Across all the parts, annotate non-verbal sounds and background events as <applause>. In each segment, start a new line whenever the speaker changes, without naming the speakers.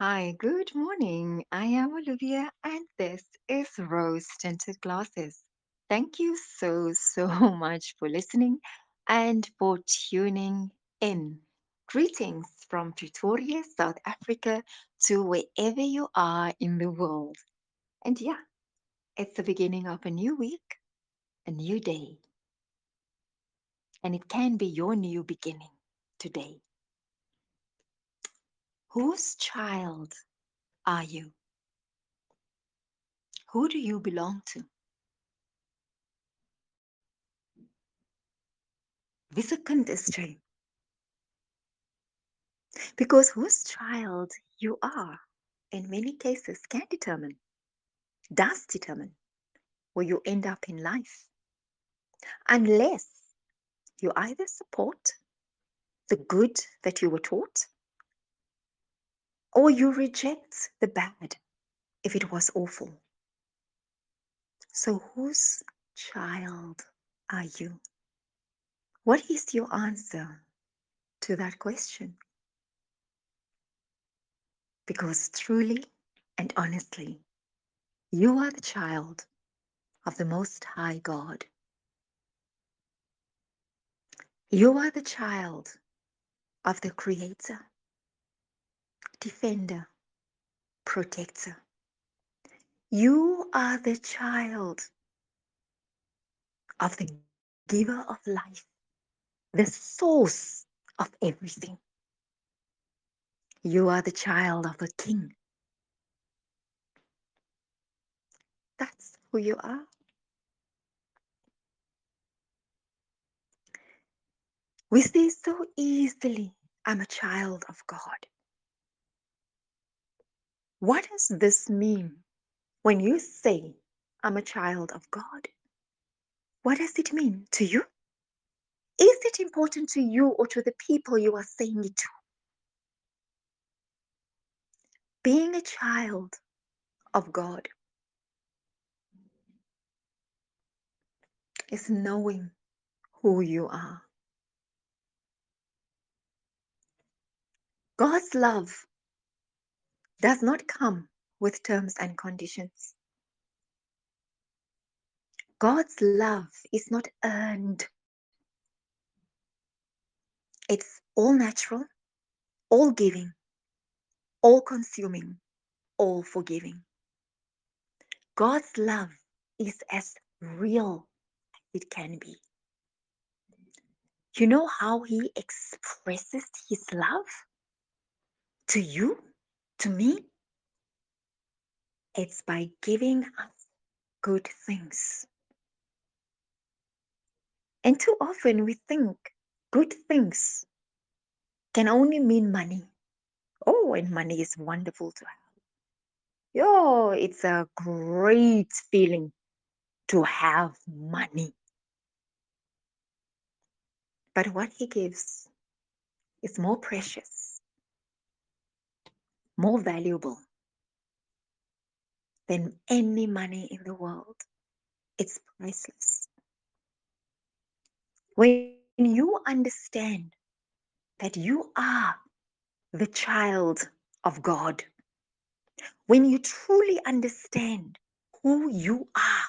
Hi, good morning. I am Olivia, and this is Rose Tinted Glasses. Thank you so, <laughs> so much for listening and for tuning in. Greetings from Pretoria, South Africa, to wherever you are in the world. And yeah, it's the beginning of a new week, a new day, and it can be your new beginning today. Whose child are you? Who do you belong to? Wissekund is. Because whose child you are, in many cases, can determine, does determine where you end up in life. Unless you either support the good that you were taught or you reject the bad if it was awful. So, whose child are you? What is your answer to that question? Because truly and honestly, you are the child of the Most High God. You are the child of the Creator, Defender, Protector. You are the child of the Giver of life, the source of everything. You are the child of the King. That's who you are. We say so easily, I'm a child of God. What does this mean when you say, I'm a child of God? What does it mean to you? Is it important to you or to the people you are saying it to? Being a child of God is knowing who you are. God's love does not come with terms and conditions. God's love is not earned, it's all natural, all giving, all consuming, all forgiving. God's love is as real as it can be. You know how He expresses His love to you, to me? It's by giving us good things. And too often we think good things can only mean money. Oh, and money is wonderful to have. Yo, it's a great feeling to have money. But what he gives is more precious, more valuable than any money in the world. It's priceless. When you understand that you are the child of God, when you truly understand who you are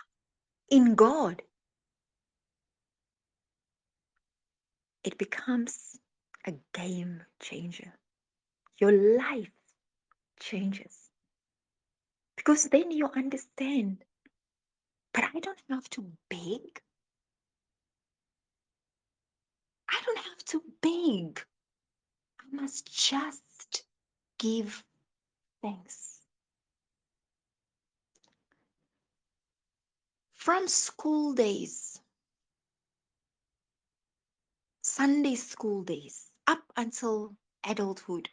in God, it becomes a game changer. Your life changes. Because then you understand, but I don't have to beg. I don't have to beg. I must just give thanks. From school days, Sunday school days, up until adulthood,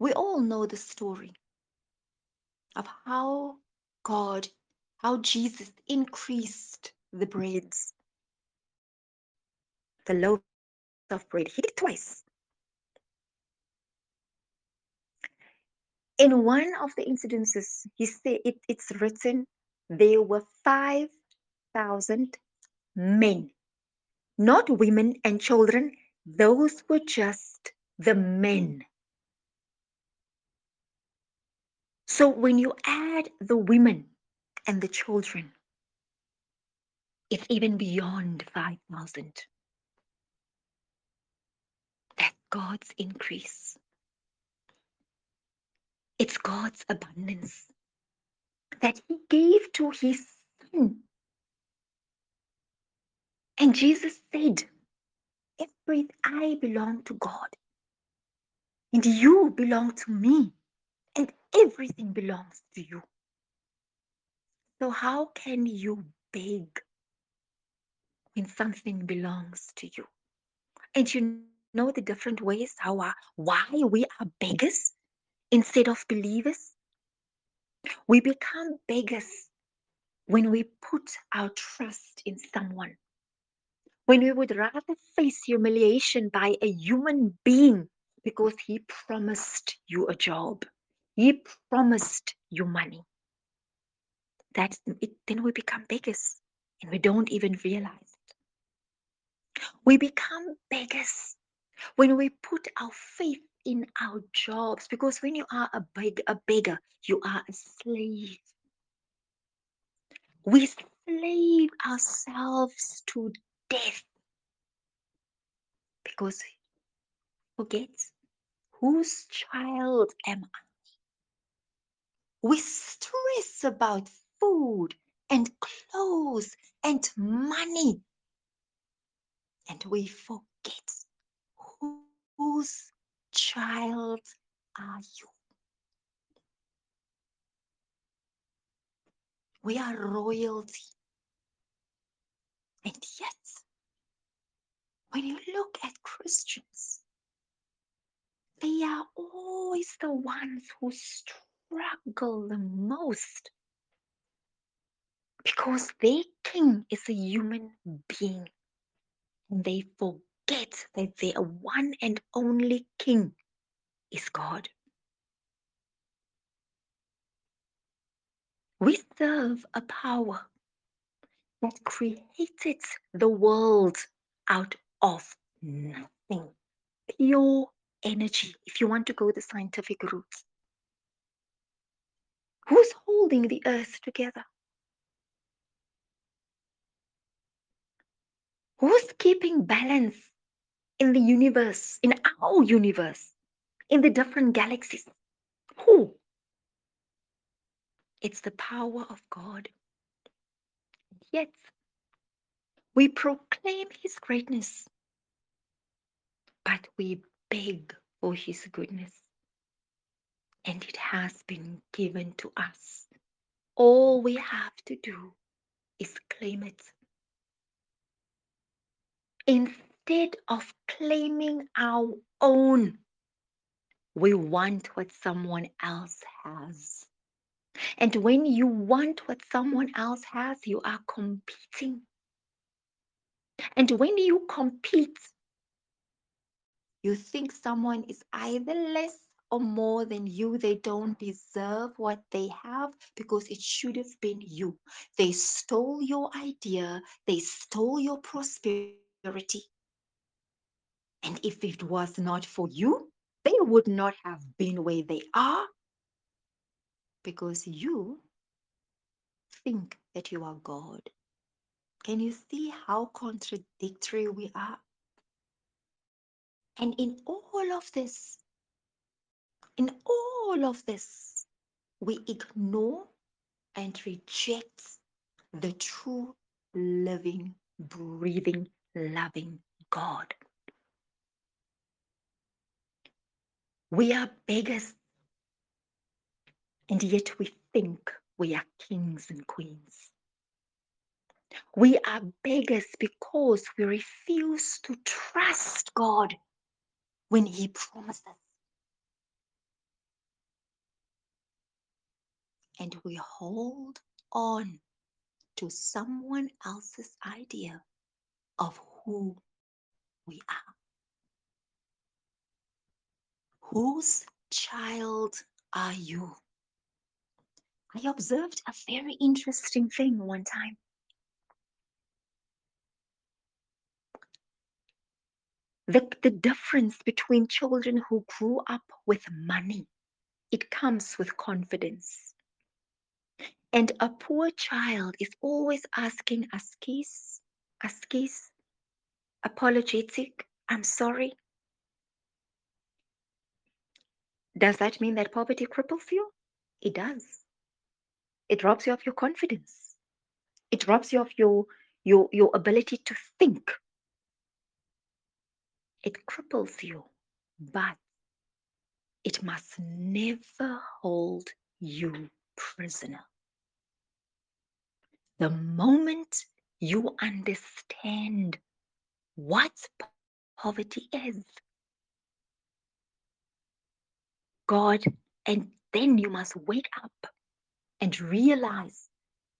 we all know the story of how God, how Jesus increased the breads, the loaves of bread. He did twice. In one of the incidences, he said it, it's written there were 5,000 men, not women and children. Those were just the men. So when you add the women and the children, it's even beyond 5,000. That's God's increase. It's God's abundance that He gave to His Son. And Jesus said, Every I belong to God, and you belong to me, and everything belongs to you. So, how can you beg when something belongs to you? And you know the different ways how why we are beggars instead of believers? We become beggars when we put our trust in someone, when we would rather face humiliation by a human being because he promised you a job, he promised you money. That's it, then we become beggars and we don't even realize it. We become beggars when we put our faith in our jobs because when you are a beg a beggar you are a slave we slave ourselves to death because forget whose child am i we stress about food and clothes and money and we forget whose child are you? We are royalty. And yet, when you look at Christians, they are always the ones who struggle the most because their king is a human being. They forget that their one and only king is God. We serve a power that created the world out of nothing. Pure energy, if you want to go the scientific route. Who's holding the earth together? Who's keeping balance in the universe, in our universe, in the different galaxies? Who? It's the power of God. Yet, we proclaim His greatness, but we beg for His goodness. And it has been given to us. All we have to do is claim it. Instead of claiming our own, we want what someone else has. And when you want what someone else has, you are competing. And when you compete, you think someone is either less or more than you. They don't deserve what they have because it should have been you. They stole your idea, they stole your prosperity. And if it was not for you, they would not have been where they are because you think that you are God. Can you see how contradictory we are? And in all of this, in all of this, we ignore and reject the true, living, breathing, loving God. We are beggars, and yet we think we are kings and queens. We are beggars because we refuse to trust God when He promises. And we hold on to someone else's idea of who we are. Whose child are you? I observed a very interesting thing one time. The, the difference between children who grew up with money it comes with confidence. And a poor child is always asking askis, askis, apologetic, I'm sorry. Does that mean that poverty cripples you? It does. It robs you of your confidence. It robs you of your your your ability to think. It cripples you, but it must never hold you prisoner. The moment you understand what poverty is, God, and then you must wake up and realize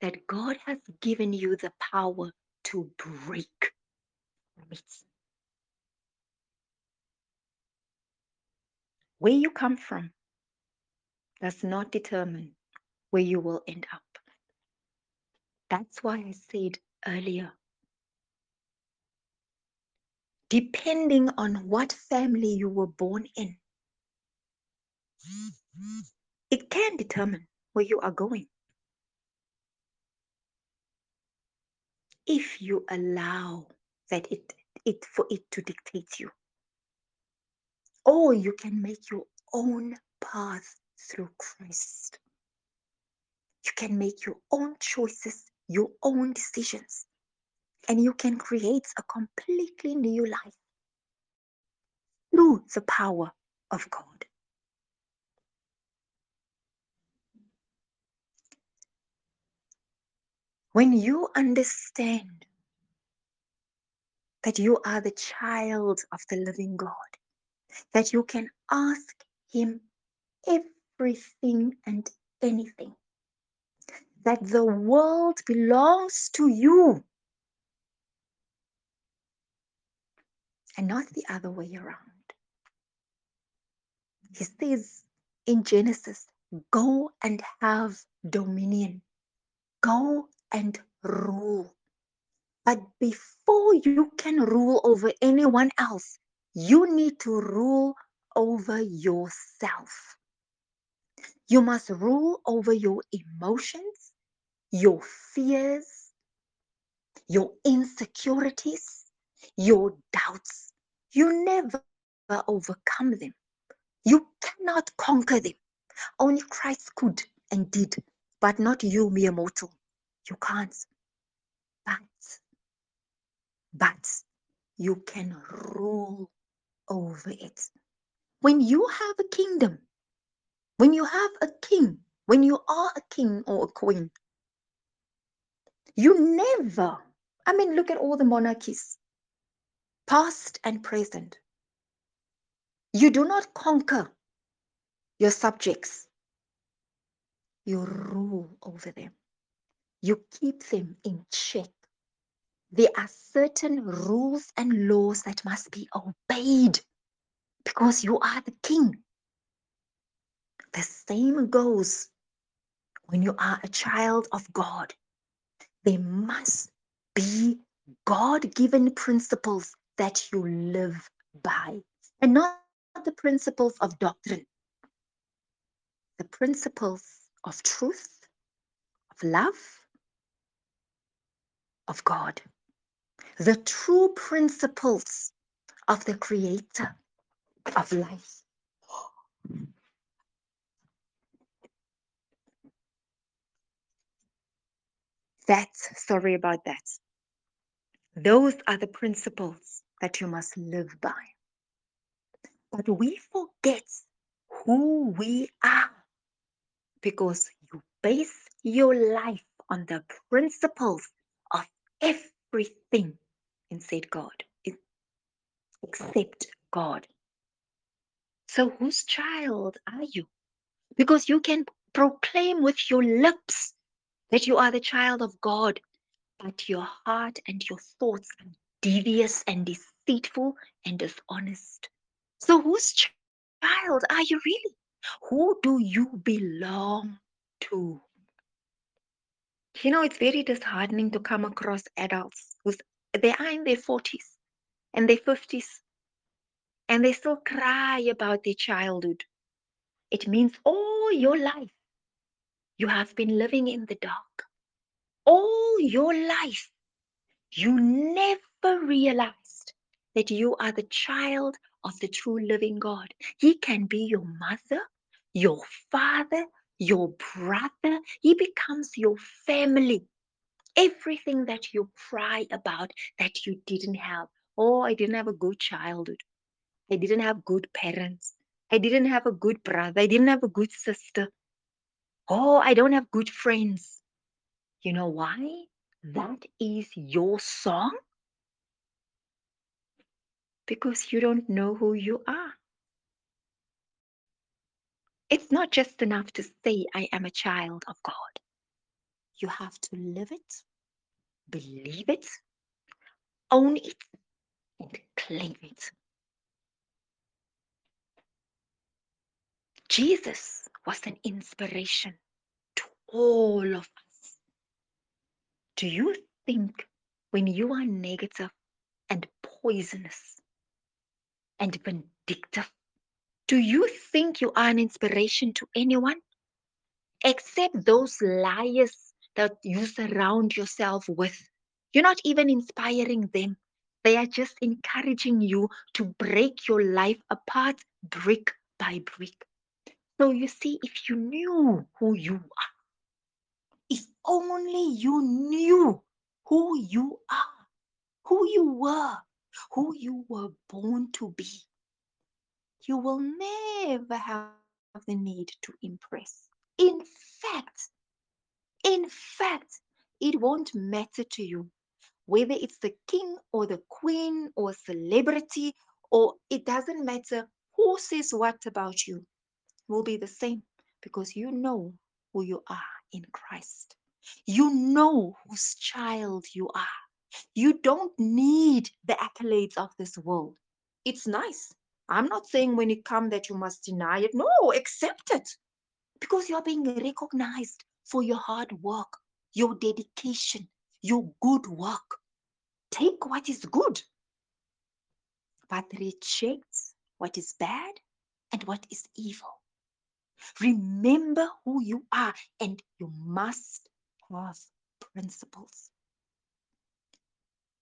that God has given you the power to break. Where you come from does not determine where you will end up. That's why I said earlier depending on what family you were born in, it can determine where you are going. If you allow that it, it for it to dictate you. Or you can make your own path through Christ. You can make your own choices, your own decisions, and you can create a completely new life through the power of God. When you understand that you are the child of the living God, that you can ask Him everything and anything, that the world belongs to you and not the other way around. He says in Genesis, go and have dominion, go and rule. But before you can rule over anyone else, you need to rule over yourself. You must rule over your emotions, your fears, your insecurities, your doubts. You never overcome them. You cannot conquer them. Only Christ could and did, but not you, mere mortal. You can't. But, but you can rule over it. When you have a kingdom, when you have a king, when you are a king or a queen, you never, I mean, look at all the monarchies, past and present. You do not conquer your subjects, you rule over them, you keep them in check. There are certain rules and laws that must be obeyed because you are the king. The same goes when you are a child of God. There must be God given principles that you live by and not the principles of doctrine, the principles of truth, of love, of God, the true principles of the Creator of life. That's sorry about that. Those are the principles that you must live by. But we forget who we are because you base your life on the principles of everything said God, except God. So whose child are you? Because you can proclaim with your lips that you are the child of God, but your heart and your thoughts are devious and deceitful and dishonest. So, whose child are you really? Who do you belong to? You know, it's very disheartening to come across adults who they are in their 40s and their 50s and they still cry about their childhood. It means all your life you have been living in the dark. All your life you never realized that you are the child of the true living God. He can be your mother, your father, your brother. He becomes your family. Everything that you cry about that you didn't have. Oh, I didn't have a good childhood. I didn't have good parents. I didn't have a good brother. I didn't have a good sister. Oh, I don't have good friends. You know why? That is your song because you don't know who you are. It's not just enough to say, I am a child of God. You have to live it, believe it, own it, and claim it. Jesus was an inspiration to all of us. Do you think when you are negative and poisonous and vindictive, do you think you are an inspiration to anyone? Except those liars that you surround yourself with. You're not even inspiring them. They are just encouraging you to break your life apart brick by brick. So you see, if you knew who you are, if only you knew who you are, who you were, who you were born to be, you will never have the need to impress. In fact, in fact, it won't matter to you whether it's the king or the queen or celebrity, or it doesn't matter who says what about you, will be the same because you know who you are in Christ. You know whose child you are. You don't need the accolades of this world. It's nice. I'm not saying when it comes that you must deny it. No, accept it because you're being recognized for your hard work, your dedication, your good work. Take what is good, but reject what is bad and what is evil. Remember who you are, and you must have principles.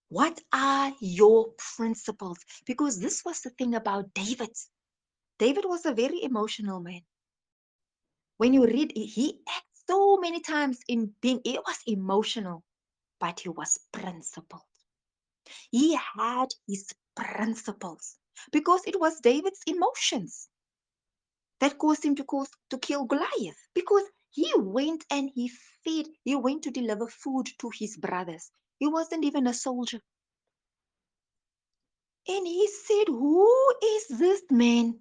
What are your principles? Because this was the thing about David. David was a very emotional man. When you read, he acted so many times in being, it was emotional, but he was principled. He had his principles because it was David's emotions that caused him to, cause, to kill Goliath because he went and he fed, he went to deliver food to his brothers. He wasn't even a soldier. And he said, Who is this man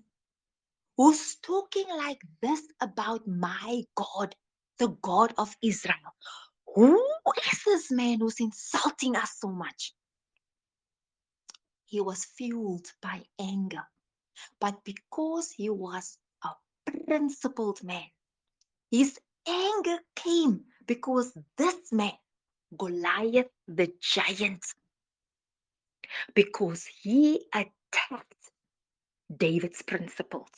who's talking like this about my God, the God of Israel? Who is this man who's insulting us so much? He was fueled by anger, but because he was a principled man, his anger came because this man, Goliath the giant, because he attacked David's principles.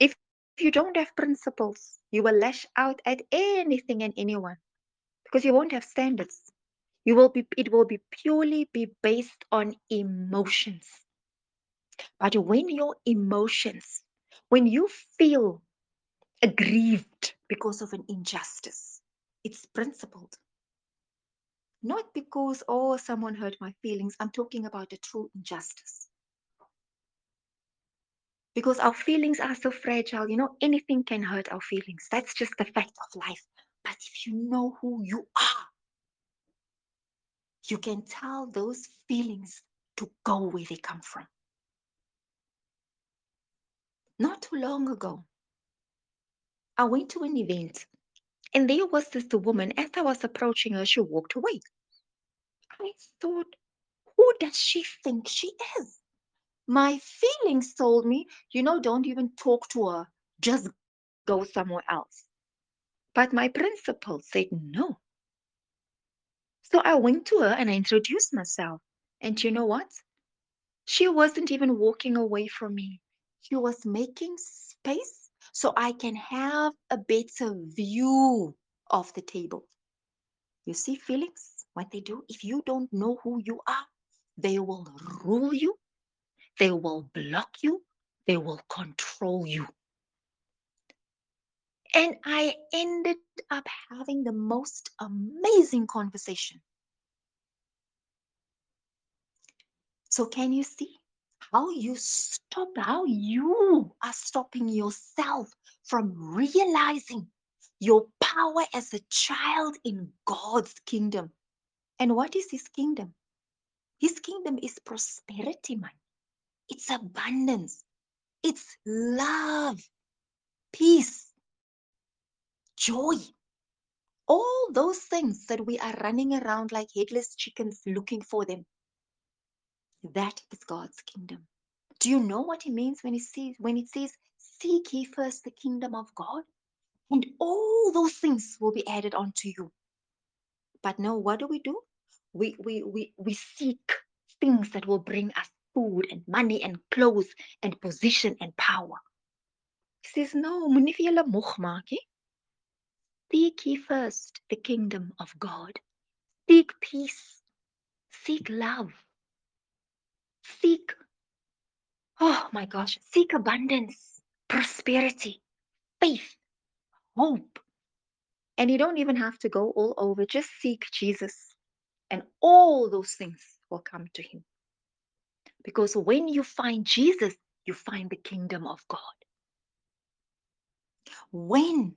If you don't have principles, you will lash out at anything and anyone because you won't have standards. You will be it will be purely be based on emotions. But when your emotions, when you feel aggrieved because of an injustice, it's principled. Not because, oh, someone hurt my feelings. I'm talking about a true injustice. Because our feelings are so fragile, you know, anything can hurt our feelings. That's just the fact of life. But if you know who you are, you can tell those feelings to go where they come from. Not too long ago, I went to an event and there was this woman. As I was approaching her, she walked away. I thought, who does she think she is? My feelings told me, you know, don't even talk to her, just go somewhere else. But my principle said no. So I went to her and I introduced myself. And you know what? She wasn't even walking away from me. He was making space so I can have a better view of the table. You see, feelings, what they do, if you don't know who you are, they will rule you, they will block you, they will control you. And I ended up having the most amazing conversation. So, can you see how you stop, how you are stopping yourself from realizing your power as a child in God's kingdom? And what is His kingdom? His kingdom is prosperity, man. It's abundance. It's love, peace, joy. All those things that we are running around like headless chickens looking for them. That is God's kingdom. Do you know what it means when it says when it says seek ye first the kingdom of God? And all those things will be added onto you. But no, what do we do? We we we we seek things that will bring us food and money and clothes and position and power. He says, no. Seek ye first the kingdom of God. Seek peace. Seek love. Seek, oh my gosh, seek abundance, prosperity, faith, hope. And you don't even have to go all over, just seek Jesus. And all those things will come to him. Because when you find Jesus, you find the kingdom of God. When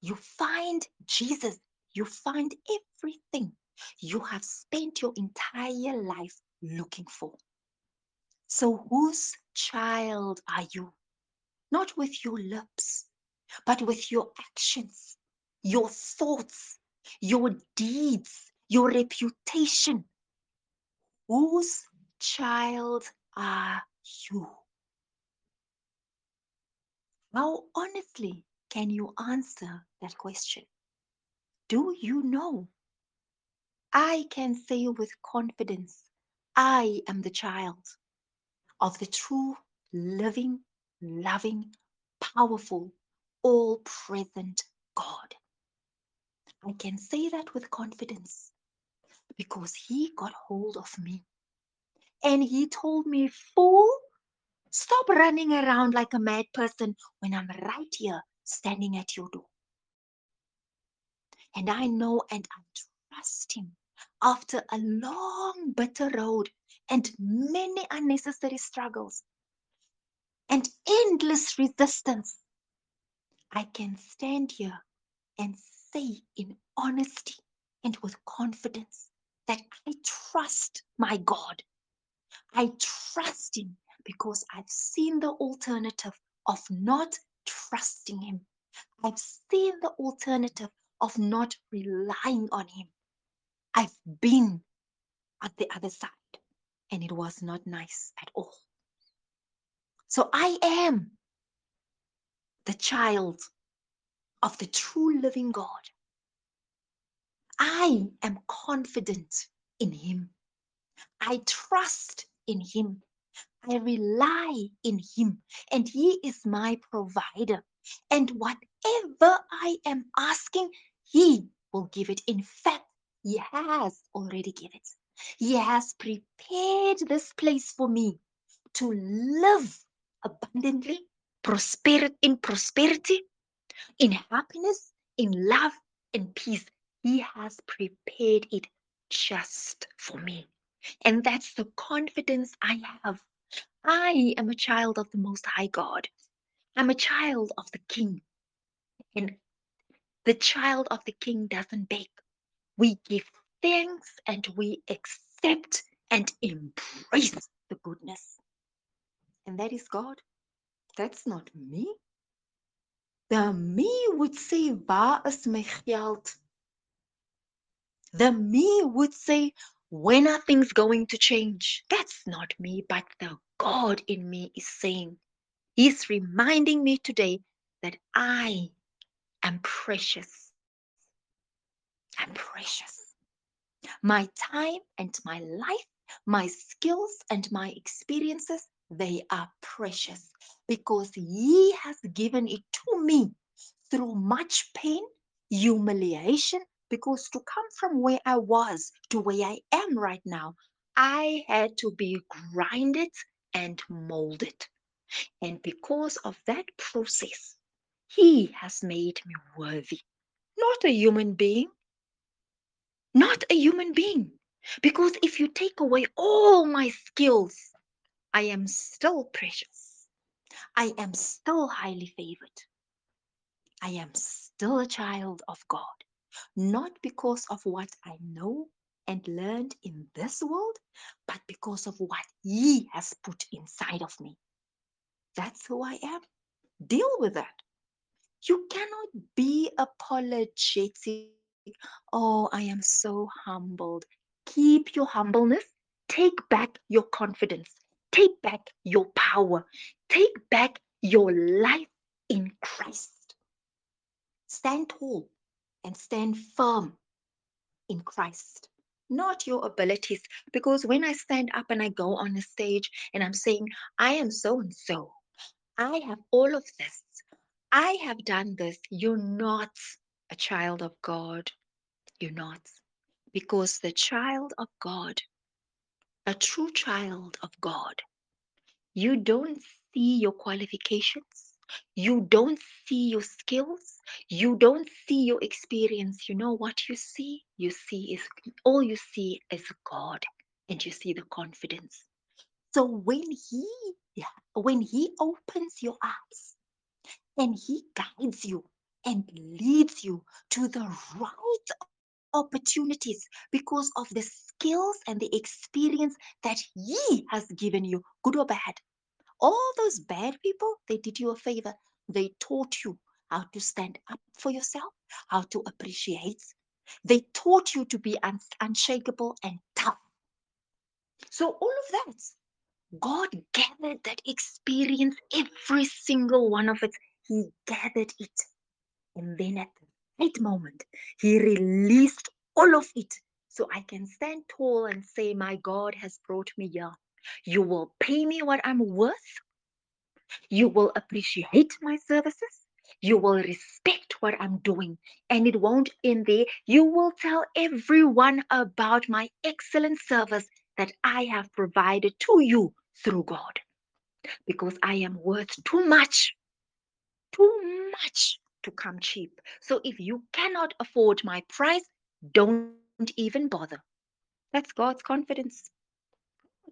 you find Jesus, you find everything you have spent your entire life looking for. So, whose child are you? Not with your lips, but with your actions, your thoughts, your deeds, your reputation. Whose child are you? How honestly can you answer that question? Do you know? I can say with confidence, I am the child of the true, living, loving, powerful, all present God. I can say that with confidence because He got hold of me and He told me, Fool, stop running around like a mad person when I'm right here standing at your door. And I know and I trust Him after a long, bitter road and many unnecessary struggles and endless resistance, I can stand here and say in honesty and with confidence that I trust my God. I trust Him because I've seen the alternative of not trusting Him. I've seen the alternative of not relying on Him. I've been at the other side and it was not nice at all. So I am the child of the true living God. I am confident in Him. I trust in Him. I rely in Him, and He is my provider. And whatever I am asking, He will give it. In fact, He has already given it. He has prepared this place for me to live abundantly, prosperity in prosperity, in happiness, in love, in peace. He has prepared it just for me. And that's the confidence I have. I am a child of the Most High God. I'm a child of the King. And the child of the King doesn't beg. We give thanks and we accept and embrace the goodness. And that is God. That's not me. The me would say, is? The me would say, When are things going to change? That's not me, but the God in me is saying, He's reminding me today that I am precious. I'm precious. My time and my life, my skills and my experiences they are precious because He has given it to me through much pain, humiliation, because to come from where I was to where I am right now, I had to be grinded and molded. And because of that process, He has made me worthy, not a human being, not a human being. Because if you take away all my skills, I am still precious. I am still highly favored. I am still a child of God, not because of what I know and learned in this world, but because of what He has put inside of me. That's who I am. Deal with that. You cannot be apologetic. Oh, I am so humbled. Keep your humbleness. Take back your confidence. Take back your power. Take back your life in Christ. Stand tall and stand firm in Christ, not your abilities. Because when I stand up and I go on a stage and I'm saying, I am so and so, I have all of this, I have done this, you're not a child of God. You're not. Because the child of God, a true child of God, you don't see your qualifications. You don't see your skills. You don't see your experience. You know what you see? You see is all you see is God and you see the confidence. So when he when he opens your eyes and he guides you and leads you to the right opportunities because of the skills and the experience that he has given you, good or bad. All those bad people, they did you a favor. They taught you how to stand up for yourself, how to appreciate. They taught you to be un- unshakable and tough. So, all of that, God gathered that experience, every single one of it, He gathered it. And then at right moment, He released all of it. So I can stand tall and say, My God has brought me here. You will pay me what I'm worth. You will appreciate my services. You will respect what I'm doing. And it won't end there. You will tell everyone about my excellent service that I have provided to you through God. Because I am worth too much, too much to come cheap. So if you cannot afford my price, don't even bother. That's God's confidence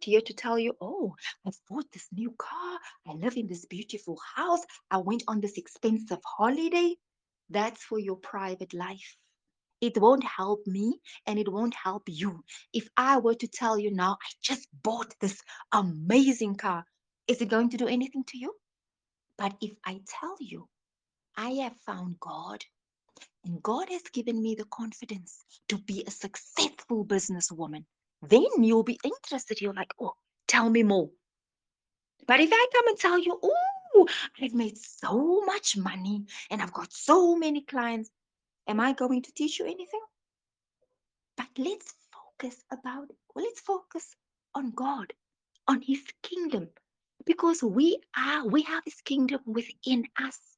here to tell you, oh, I've bought this new car. I live in this beautiful house. I went on this expensive holiday. That's for your private life. It won't help me and it won't help you. If I were to tell you now, I just bought this amazing car, is it going to do anything to you? But if I tell you, I have found God and God has given me the confidence to be a successful businesswoman. Then you'll be interested. You're like, oh, tell me more. But if I come and tell you, oh, I've made so much money and I've got so many clients, am I going to teach you anything? But let's focus about, well, let's focus on God, on His kingdom, because we are, we have His kingdom within us.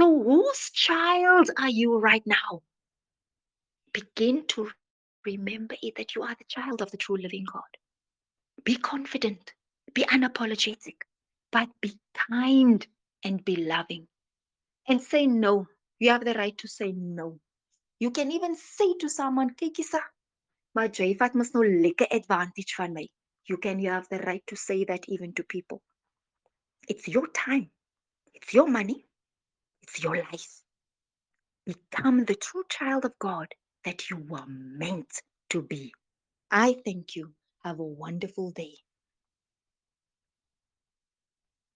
So, whose child are you right now? Begin to remember it that you are the child of the true living God. Be confident, be unapologetic, but be kind and be loving. And say no. You have the right to say no. You can even say to someone, kykie sa, maar jy vat mos nou advantage van my. You can you have the right to say that even to people. It's your time. It's your money. It's your life. Become the true child of God that you were meant to be. I thank you. Have a wonderful day.